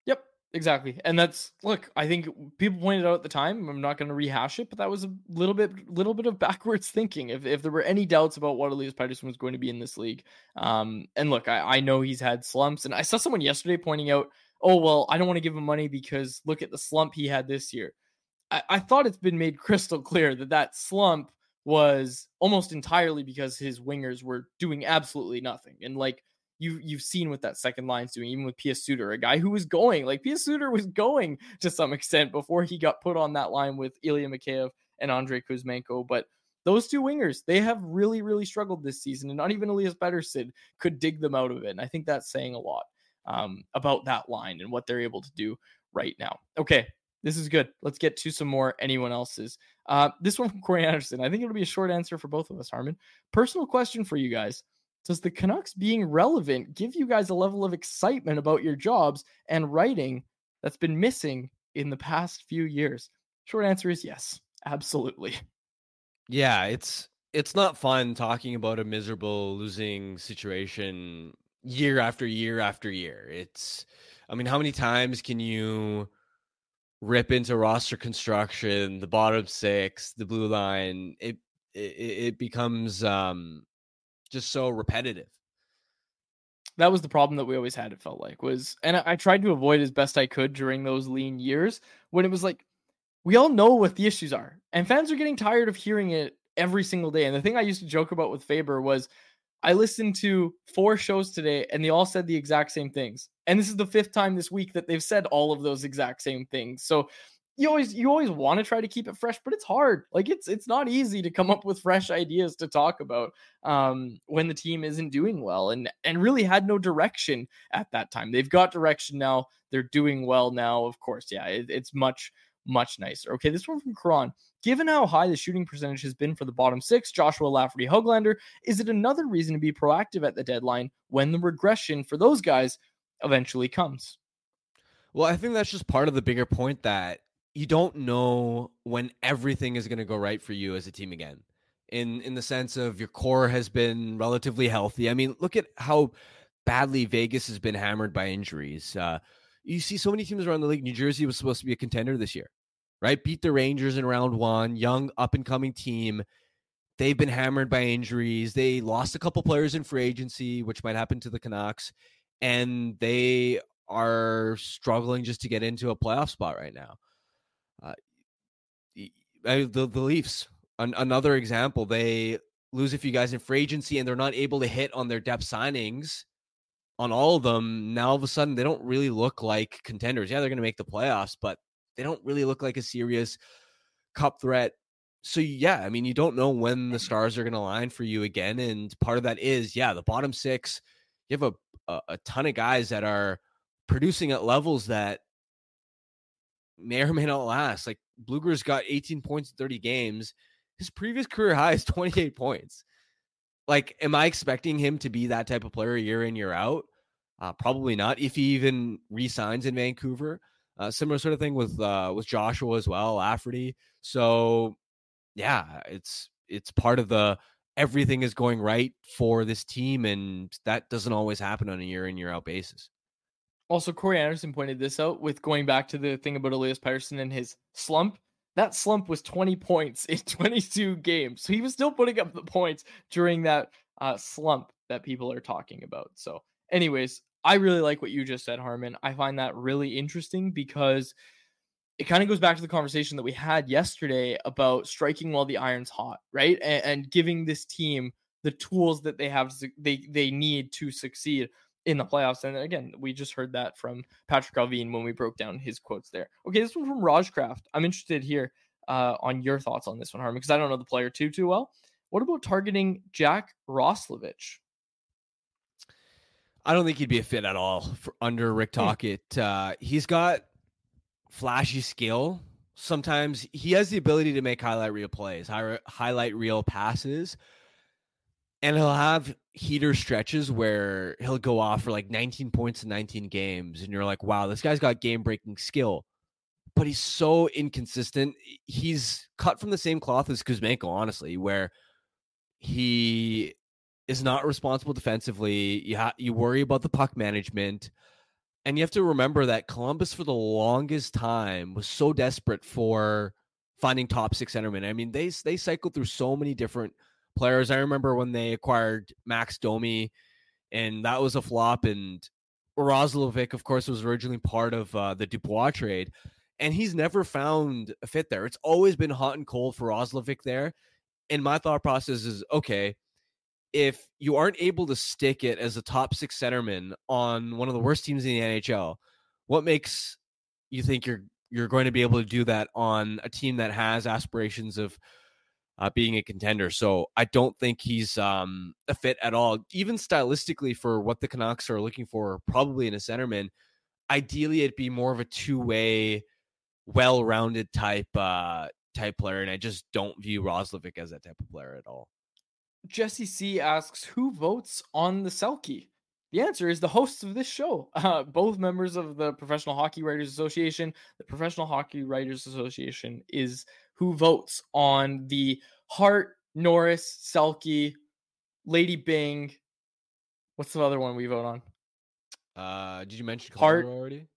Yep, exactly. And that's look, I think people pointed out at the time, I'm not going to rehash it, but that was a little bit little bit of backwards thinking. If if there were any doubts about what Elias Pettersson was going to be in this league. Um and look, I, I know he's had slumps and I saw someone yesterday pointing out, "Oh, well, I don't want to give him money because look at the slump he had this year." I, I thought it's been made crystal clear that that slump was almost entirely because his wingers were doing absolutely nothing. And like you you've seen what that second line's doing, even with Pius Suter, a guy who was going like Pius Suter was going to some extent before he got put on that line with Ilya Mikheyev and Andrei Kuzmenko. But those two wingers, they have really, really struggled this season, and not even Elias Pettersson could dig them out of it. And I think that's saying a lot um, about that line and what they're able to do right now. Okay, this is good. Let's get to some more anyone else's. Uh, this one from Corey Anderson. I think it'll be a short answer for both of us, Harman. Personal question for you guys. Does the Canucks being relevant give you guys a level of excitement about your jobs and writing that's been missing in the past few years? Short answer is yes, absolutely. Yeah, it's it's not fun talking about a miserable losing situation year after year after year. It's I mean, how many times can you rip into roster construction, the bottom six, the blue line? It it, it becomes um just so repetitive. that was the problem that we always had it felt like was and I, I tried to avoid as best i could during those lean years when it was like we all know what the issues are and fans are getting tired of hearing it every single day and the thing i used to joke about with faber was i listened to four shows today and they all said the exact same things and this is the fifth time this week that they've said all of those exact same things so you always you always want to try to keep it fresh but it's hard. Like it's it's not easy to come up with fresh ideas to talk about um when the team isn't doing well and and really had no direction at that time. They've got direction now. They're doing well now of course. Yeah it, it's much much nicer. Okay this one from Karan. Given how high the shooting percentage has been for the bottom six Joshua Lafferty Hoglander is it another reason to be proactive at the deadline when the regression for those guys eventually comes? Well, I think that's just part of the bigger point that you don't know when everything is going to go right for you as a team again. In in the sense of your core has been relatively healthy. I mean, look at how badly Vegas has been hammered by injuries. Uh, you see so many teams around the league. New Jersey was supposed to be a contender this year, right? Beat the Rangers in round one, young up and coming team. They've been hammered by injuries. They lost a couple players in free agency, which might happen to the Canucks, and they are struggling just to get into a playoff spot right now. Uh, the the Leafs, an, another example, they lose a few guys in free agency and they're not able to hit on their depth signings on all of them. Now all of a sudden they don't really look like contenders. Yeah, they're going to make the playoffs, but they don't really look like a serious cup threat. So yeah, I mean, you don't know when the stars are going to line for you again, and part of that is yeah, the bottom six. You have a, a, a ton of guys that are producing at levels that may or may not last. Like Blueger's got 18 points in 30 games. His previous career high is 28 points. Like, am I expecting him to be that type of player year in, year out? Uh, probably not. If he even resigns in Vancouver, uh, similar sort of thing with uh, with Joshua as well, Lafferty. So, yeah, it's it's part of the everything is going right for this team, and that doesn't always happen on a year in year out basis. Also, Corey Anderson pointed this out with going back to the thing about Elias Pettersson and his slump. That slump was 20 points in 22 games. So he was still putting up the points during that uh, slump that people are talking about. So, anyways, I really like what you just said, Harman. I find that really interesting because it kind of goes back to the conversation that we had yesterday about striking while the iron's hot, right? And, and giving this team the tools that they have they they need to succeed in the playoffs. And again, we just heard that from Patrik Allvin when we broke down his quotes there. Okay, this one from Rajcraft. I'm interested here uh, on your thoughts on this one, Harman, because I don't know the player too too well. What about targeting Jack Roslovic? I don't think he'd be a fit at all for under Rick hmm. Tocchet. Uh, he's got flashy skill. Sometimes he has the ability to make highlight reel plays, highlight reel passes, and he'll have heater stretches where he'll go off for like 19 points in 19 games and you're like wow this guy's got game breaking skill. But he's so inconsistent. He's cut from the same cloth as Kuzmenko honestly where he is not responsible defensively. You ha- you worry about the puck management and you have to remember that Columbus for the longest time was so desperate for finding top six centermen. I mean they they cycled through so many different players. I remember when they acquired Max Domi, and that was a flop. And Roslovic, of course, was originally part of uh, the Dubois trade, and he's never found a fit there. It's always been hot and cold for Roslovic there. And my thought process is okay, if you aren't able to stick it as a top six centerman on one of the worst teams in the NHL, what makes you think you're you're going to be able to do that on a team that has aspirations of uh, being a contender. So I don't think he's um, a fit at all, even stylistically for what the Canucks are looking for, probably in a centerman. Ideally, it'd be more of a two way, well rounded type uh, type player, and I just don't view Roslovic as that type of player at all. Jesse C asks, "Who votes on the Selke? The answer is the hosts of this show, uh, both members of the Professional Hockey Writers Association. The Professional Hockey Writers Association is who votes on the Hart, Norris, Selke, Lady Byng. What's the other one we vote on? Uh, did you mention Calder Hart already?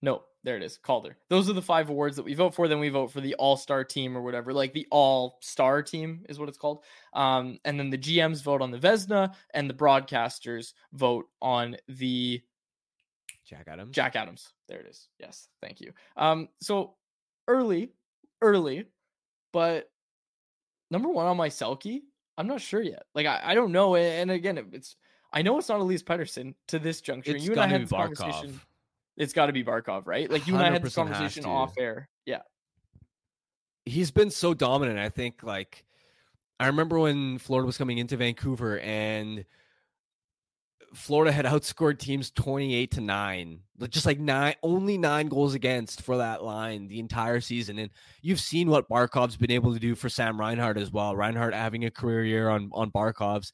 No, there it is. Calder. Those are the five awards that we vote for. Then we vote for the All Star team or whatever, like the All Star team is what it's called. Um, and then the GMs vote on the Vezina, and the broadcasters vote on the Jack Adams. Jack Adams. There it is. Yes, thank you. Um, so early, early but number one on my Selke, I'm not sure yet. Like I, I don't know. And again, it's I know it's not Elias Pettersson to this juncture. It's you and I had this Barkov. conversation. It's got to be Barkov, right? Like you and I had this conversation off air. Yeah. He's been so dominant. I think like I remember when Florida was coming into Vancouver and Florida had outscored teams 28 to 9. Just like nine only 9 goals against for that line the entire season and you've seen what Barkov's been able to do for Sam Reinhart as well. Reinhart having a career year on on Barkov's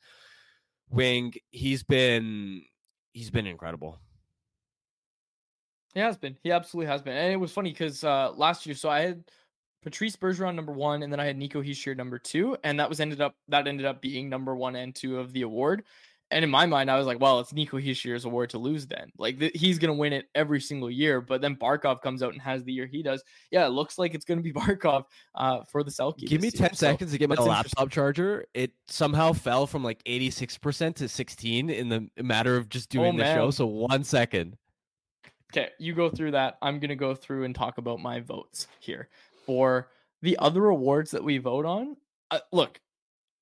wing. He's been he's been incredible. He has been. He absolutely has been. And it was funny cuz uh last year so I had Patrice Bergeron number 1 and then I had Nico Hischier number 2 and that was ended up that ended up being number 1 and 2 of the award. And in my mind, I was like, well, it's Nico Hischier's award to lose then. Like th- he's going to win it every single year. But then Barkov comes out and has the year he does. Yeah, it looks like it's going to be Barkov uh, for the Selke. Give me 10 year. seconds so, to get my laptop charger. It somehow fell from like 86% to 16 in the matter of just doing oh, the show. So one second. Okay, you go through that. I'm going to go through and talk about my votes here for the other awards that we vote on. Uh, look,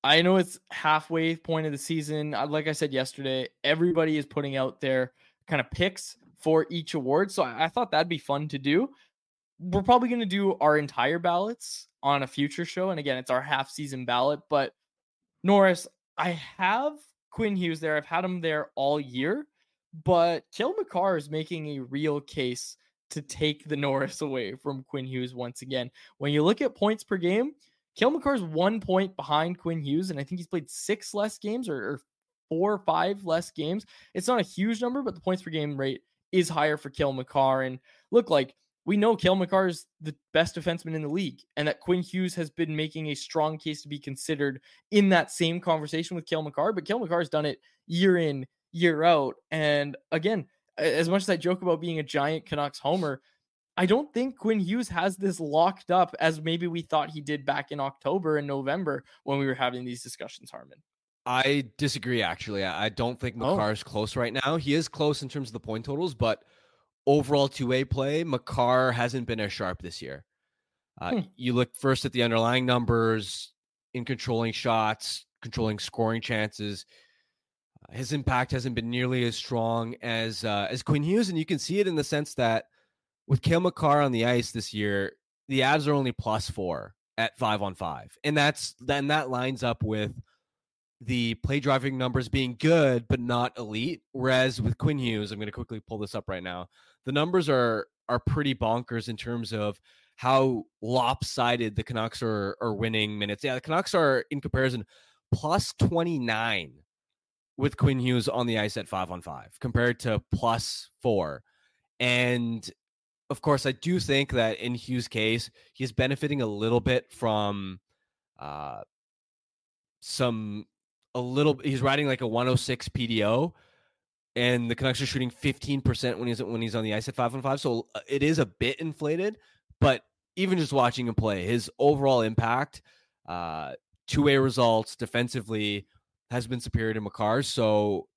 I know it's halfway point of the season. Like I said yesterday, everybody is putting out their kind of picks for each award. So I, I thought that'd be fun to do. We're probably going to do our entire ballots on a future show. And again, it's our half season ballot. But Norris, I have Quinn Hughes there. I've had him there all year. But Cale Makar is making a real case to take the Norris away from Quinn Hughes once again. When you look at points per game, Cale Makar's one point behind Quinn Hughes, and I think he's played six less games or, or four or five less games. It's not a huge number, but the points per game rate is higher for Cale Makar. And look, like we know Cale Makar is the best defenseman in the league, and that Quinn Hughes has been making a strong case to be considered in that same conversation with Cale Makar. But Cale Makar has done it year in, year out. And again, as much as I joke about being a giant Canucks homer, I don't think Quinn Hughes has this locked up as maybe we thought he did back in October and November when we were having these discussions, Harman. I disagree, actually. I don't think Makar is oh. close right now. He is close in terms of the point totals, but overall two way play, Makar hasn't been as sharp this year. Uh, hmm. You look first at the underlying numbers in controlling shots, controlling scoring chances. His impact hasn't been nearly as strong as uh, as Quinn Hughes, and you can see it in the sense that with Cale Makar on the ice this year, the Avs are only plus four at five on five, and that's then that lines up with the play driving numbers being good but not elite. Whereas with Quinn Hughes, I'm going to quickly pull this up right now. The numbers are are pretty bonkers in terms of how lopsided the Canucks are are winning minutes. Yeah, the Canucks are in comparison plus 29 with Quinn Hughes on the ice at five on five compared to plus four. And of course, I do think that in Hughes' case, he's benefiting a little bit from uh, some a little. He's riding like a 106 PDO, and the Canucks are shooting 15% when he's when he's on the ice at five on five. So uh, it is a bit inflated, but even just watching him play, his overall impact, uh, two way results defensively has been superior to Makar. So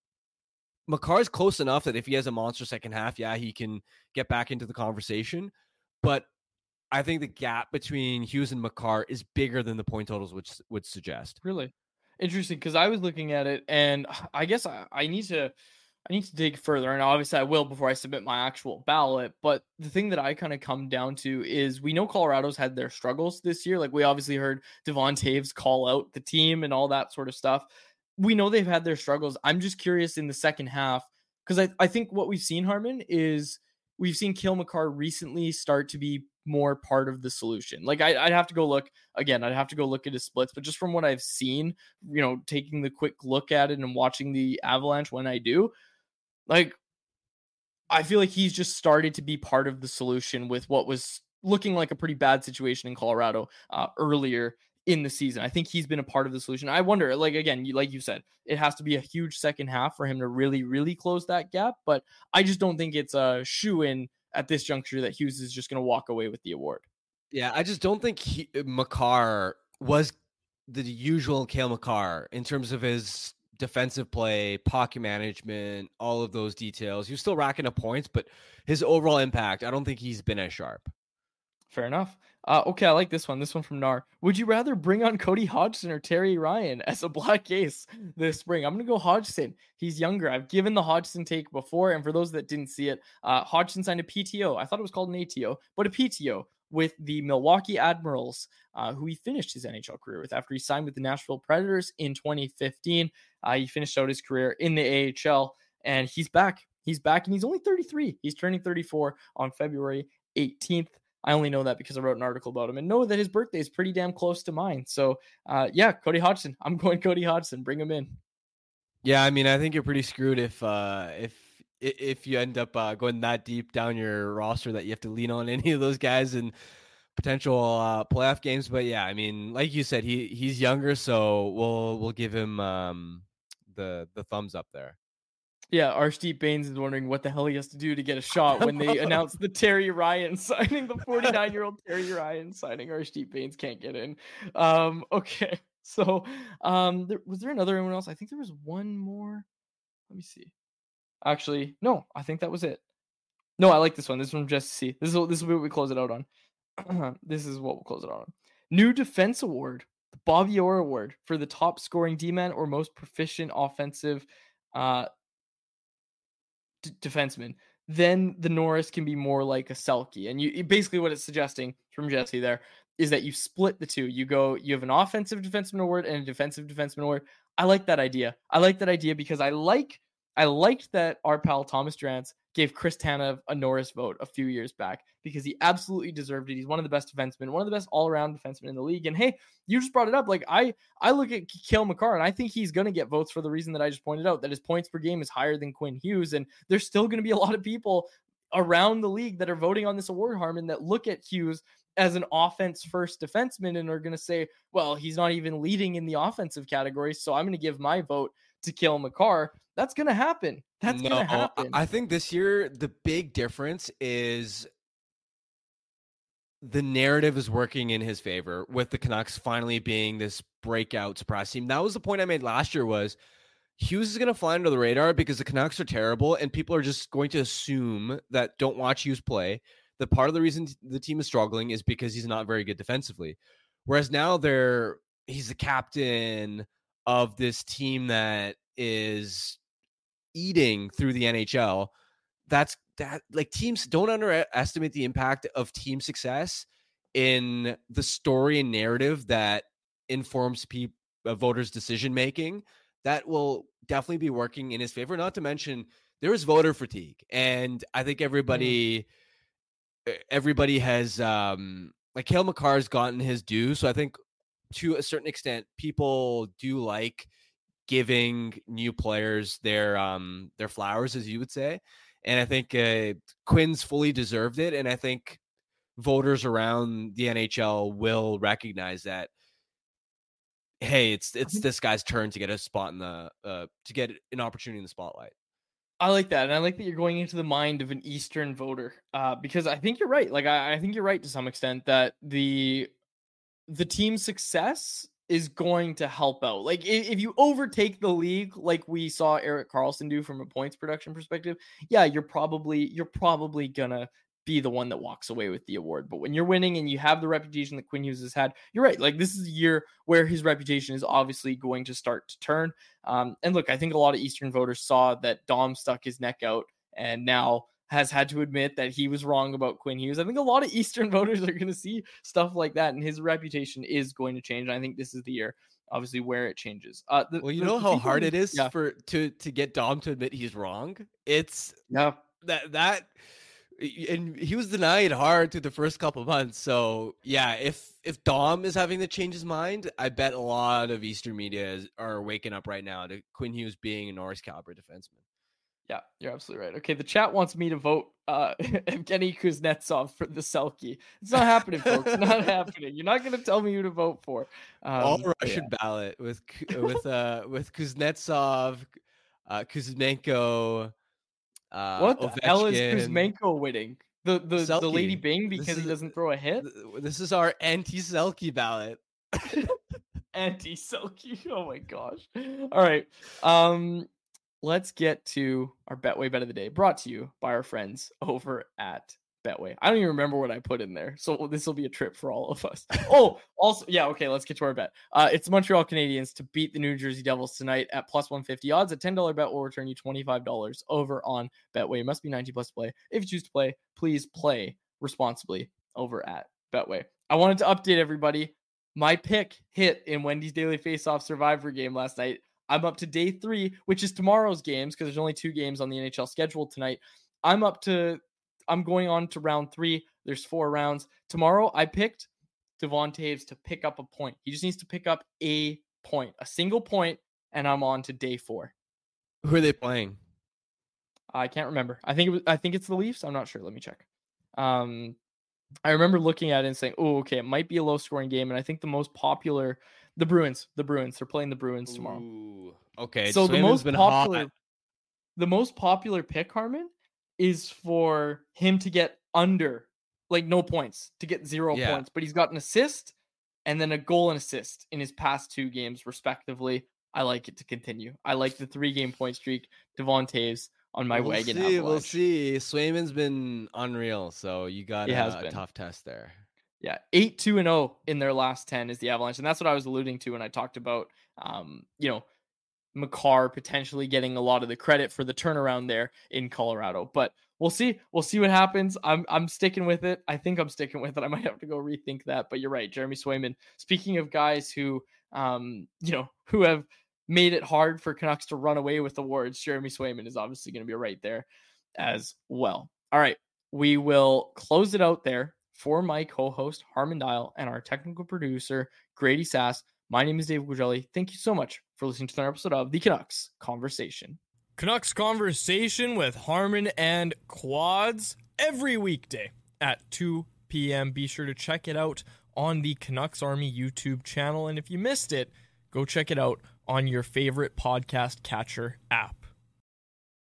Makar's close enough that if he has a monster second half, yeah, he can get back into the conversation. But I think the gap between Hughes and Makar is bigger than the point totals which would suggest. Really interesting because I was looking at it, and I guess I, I need to I need to dig further, and obviously I will before I submit my actual ballot. But the thing that I kind of come down to is we know Colorado's had their struggles this year. Like we obviously heard Devon Toews call out the team and all that sort of stuff we know they've had their struggles. I'm just curious in the second half because I, I think what we've seen, Harman, is we've seen Cale Makar recently start to be more part of the solution. Like I, would have to go look again. I'd have to go look at his splits, but just from what I've seen, you know, taking the quick look at it and watching the Avalanche when I do, like I feel like he's just started to be part of the solution with what was looking like a pretty bad situation in Colorado uh, earlier in the season. I think he's been a part of the solution. I wonder, like again, you, like you said, it has to be a huge second half for him to really, really close that gap. But I just don't think it's a shoe in at this juncture that Hughes is just going to walk away with the award. Yeah, I just don't think he, uh, was the usual Cale Makar in terms of his defensive play, pocket management, all of those details. He was still racking up points, but his overall impact, I don't think he's been as sharp. Fair enough. Uh, okay, I like this one. This one from Nar. Would you rather bring on Cody Hodgson or Terry Ryan as a black ace this spring? I'm going to go Hodgson. He's younger. I've given the Hodgson take before. And for those that didn't see it, uh, Hodgson signed a PTO. I thought it was called an ATO, but a PTO with the Milwaukee Admirals, uh, who he finished his NHL career with after he signed with the Nashville Predators in 2015. Uh, he finished out his career in the AHL, and he's back. He's back, and he's only 33. He's turning 34 on February 18th. I only know that because I wrote an article about him and know that his birthday is pretty damn close to mine. So, uh, yeah, Cody Hodgson. I'm going Cody Hodgson. Bring him in. Yeah, I mean, I think you're pretty screwed if uh, if if you end up uh, going that deep down your roster that you have to lean on any of those guys in potential uh, playoff games. But yeah, I mean, like you said, he he's younger, so we'll we'll give him um, the the thumbs up there. Yeah, Arshdeep Bains is wondering what the hell he has to do to get a shot when they announced the Terry Ryan signing, the 49 year old Terry Ryan signing. Arshdeep Bains can't get in. Um, okay, so um, there, was there another one else? I think there was one more. Let me see. Actually, no, I think that was it. No, I like this one. This is from Jesse C. This is what, this is what we close it out on. this is what we'll close it out on. New defense award, the Bobby Orr Award for the top scoring D man or most proficient offensive uh, d- defenseman. Then the Norris can be more like a Selke. And you basically what it's suggesting from Jesse there is that you split the two. You go, you have an offensive defenseman award and a defensive defenseman award. I like that idea. I like that idea because I like I liked that our pal Thomas Drance gave Chris Tanev a Norris vote a few years back because he absolutely deserved it. He's one of the best defensemen, one of the best all-around defensemen in the league. And hey, you just brought it up. Like I, I look at Cale Makar and I think he's going to get votes for the reason that I just pointed out that his points per game is higher than Quinn Hughes, and there's still going to be a lot of people around the league that are voting on this award, Harman, that look at Hughes as an offense first defenseman and are going to say, well, he's not even leading in the offensive category. So I'm going to give my vote to Cale Makar. That's going to happen. That's no, going to happen. I think this year the big difference is the narrative is working in his favor with the Canucks finally being this breakout surprise team. That was the point I made last year was Hughes is going to fly under the radar because the Canucks are terrible and people are just going to assume that don't watch Hughes play that part of the reason the team is struggling is because he's not very good defensively. Whereas now they're he's the captain of this team that is eating through the NHL. That's that like teams don't underestimate the impact of team success in the story and narrative that informs people uh, voters decision making that will definitely be working in his favor not to mention there is voter fatigue and i think everybody mm-hmm everybody has um like Cale Makar's gotten his due. So I think to a certain extent, people do like giving new players their um their flowers, as you would say. And I think uh, Quinn's fully deserved it. And I think voters around the NHL will recognize that. Hey, it's it's this guy's turn to get a spot in the uh to get an opportunity in the spotlight. I like that, and I like that you're going into the mind of an Eastern voter, uh, because I think you're right. Like I, I think you're right to some extent that the the team's success is going to help out. Like if, you overtake the league, like we saw Erik Karlsson do from a points production perspective, yeah, you're probably you're probably gonna be the one that walks away with the award. But when you're winning and you have the reputation that Quinn Hughes has had, you're right. Like this is a year where his reputation is obviously going to start to turn. Um, and look, I think a lot of Eastern voters saw that Dom stuck his neck out and now has had to admit that he was wrong about Quinn Hughes. I think a lot of Eastern voters are going to see stuff like that, and his reputation is going to change. And I think this is the year, obviously, where it changes. Uh, the, well, you the, know how hard it is yeah. for to to get Dom to admit he's wrong. It's yeah that that and he was denied hard through the first couple months. So yeah, if if Dom is having to change his mind, I bet a lot of Eastern media is, are waking up right now to Quinn Hughes being a Norris caliber defenseman. Yeah, you're absolutely right. Okay, the chat wants me to vote uh Evgeny Kuznetsov for the Selke. It's not happening, folks. It's not happening. You're not going to tell me who to vote for. Um, All Russian yeah. ballot with with uh with Kuznetsov, uh Kuzmenko. Uh, what the Ovechkin. hell is Kuzmenko winning? The the, the Lady Byng because he doesn't throw a hit. This is our anti Selke ballot. anti Selke. Oh my gosh. All right. Um, let's get to our Betway bet of the day, brought to you by our friends over at Betway. I don't even remember what I put in there. So this will be a trip for all of us. oh, also, yeah, okay, let's get to our bet. Uh, it's Montreal Canadiens to beat the New Jersey Devils tonight at plus 150 odds. A $10 bet will return you $25 over on Betway. It must be 90 plus play. If you choose to play, please play responsibly over at Betway. I wanted to update everybody. My pick hit in Wendy's Daily Faceoff Survivor game last night. I'm up to day three, which is tomorrow's games because there's only two games on the NHL schedule tonight. I'm up to I'm going on to round three. There's four rounds. Tomorrow, I picked Devon Toews to pick up a point. He just needs to pick up a point, a single point, and I'm on to day four. Who are they playing? I can't remember. I think it was, I think it's the Leafs. I'm not sure. Let me check. Um, I remember looking at it and saying, "Oh, okay, it might be a low scoring game." And I think the most popular, the Bruins, the Bruins, they're playing the Bruins tomorrow. Ooh, okay, so the most popular, hot. the most popular pick, Harman, is for him to get under like no points to get zero yeah. points, but he's got an assist and then a goal and assist in his past two games, respectively. I like it to continue. I like the three game point streak. Devon Toews on my we'll wagon. See, we'll see. Swayman's been unreal, so you got has a, tough test there. Yeah, eight two and zero in their last ten is the Avalanche, and that's what I was alluding to when I talked about, um, you know, Makar potentially getting a lot of the credit for the turnaround there in Colorado. But we'll see. We'll see what happens. I'm I'm sticking with it. I think I'm sticking with it. I might have to go rethink that. But you're right, Jeremy Swayman. Speaking of guys who, um, you know, who have made it hard for Canucks to run away with awards, Jeremy Swayman is obviously going to be right there as well. All right, we will close it out there for my co-host Harman Dayal and our technical producer Grady Sas. My name is Dave Quadrelli. Thank you so much for listening to another episode of the Canucks Conversation. Canucks Conversation with Harman and Quads every weekday at 2 p.m. Be sure to check it out on the Canucks Army YouTube channel. And if you missed it, go check it out on your favorite podcast catcher app.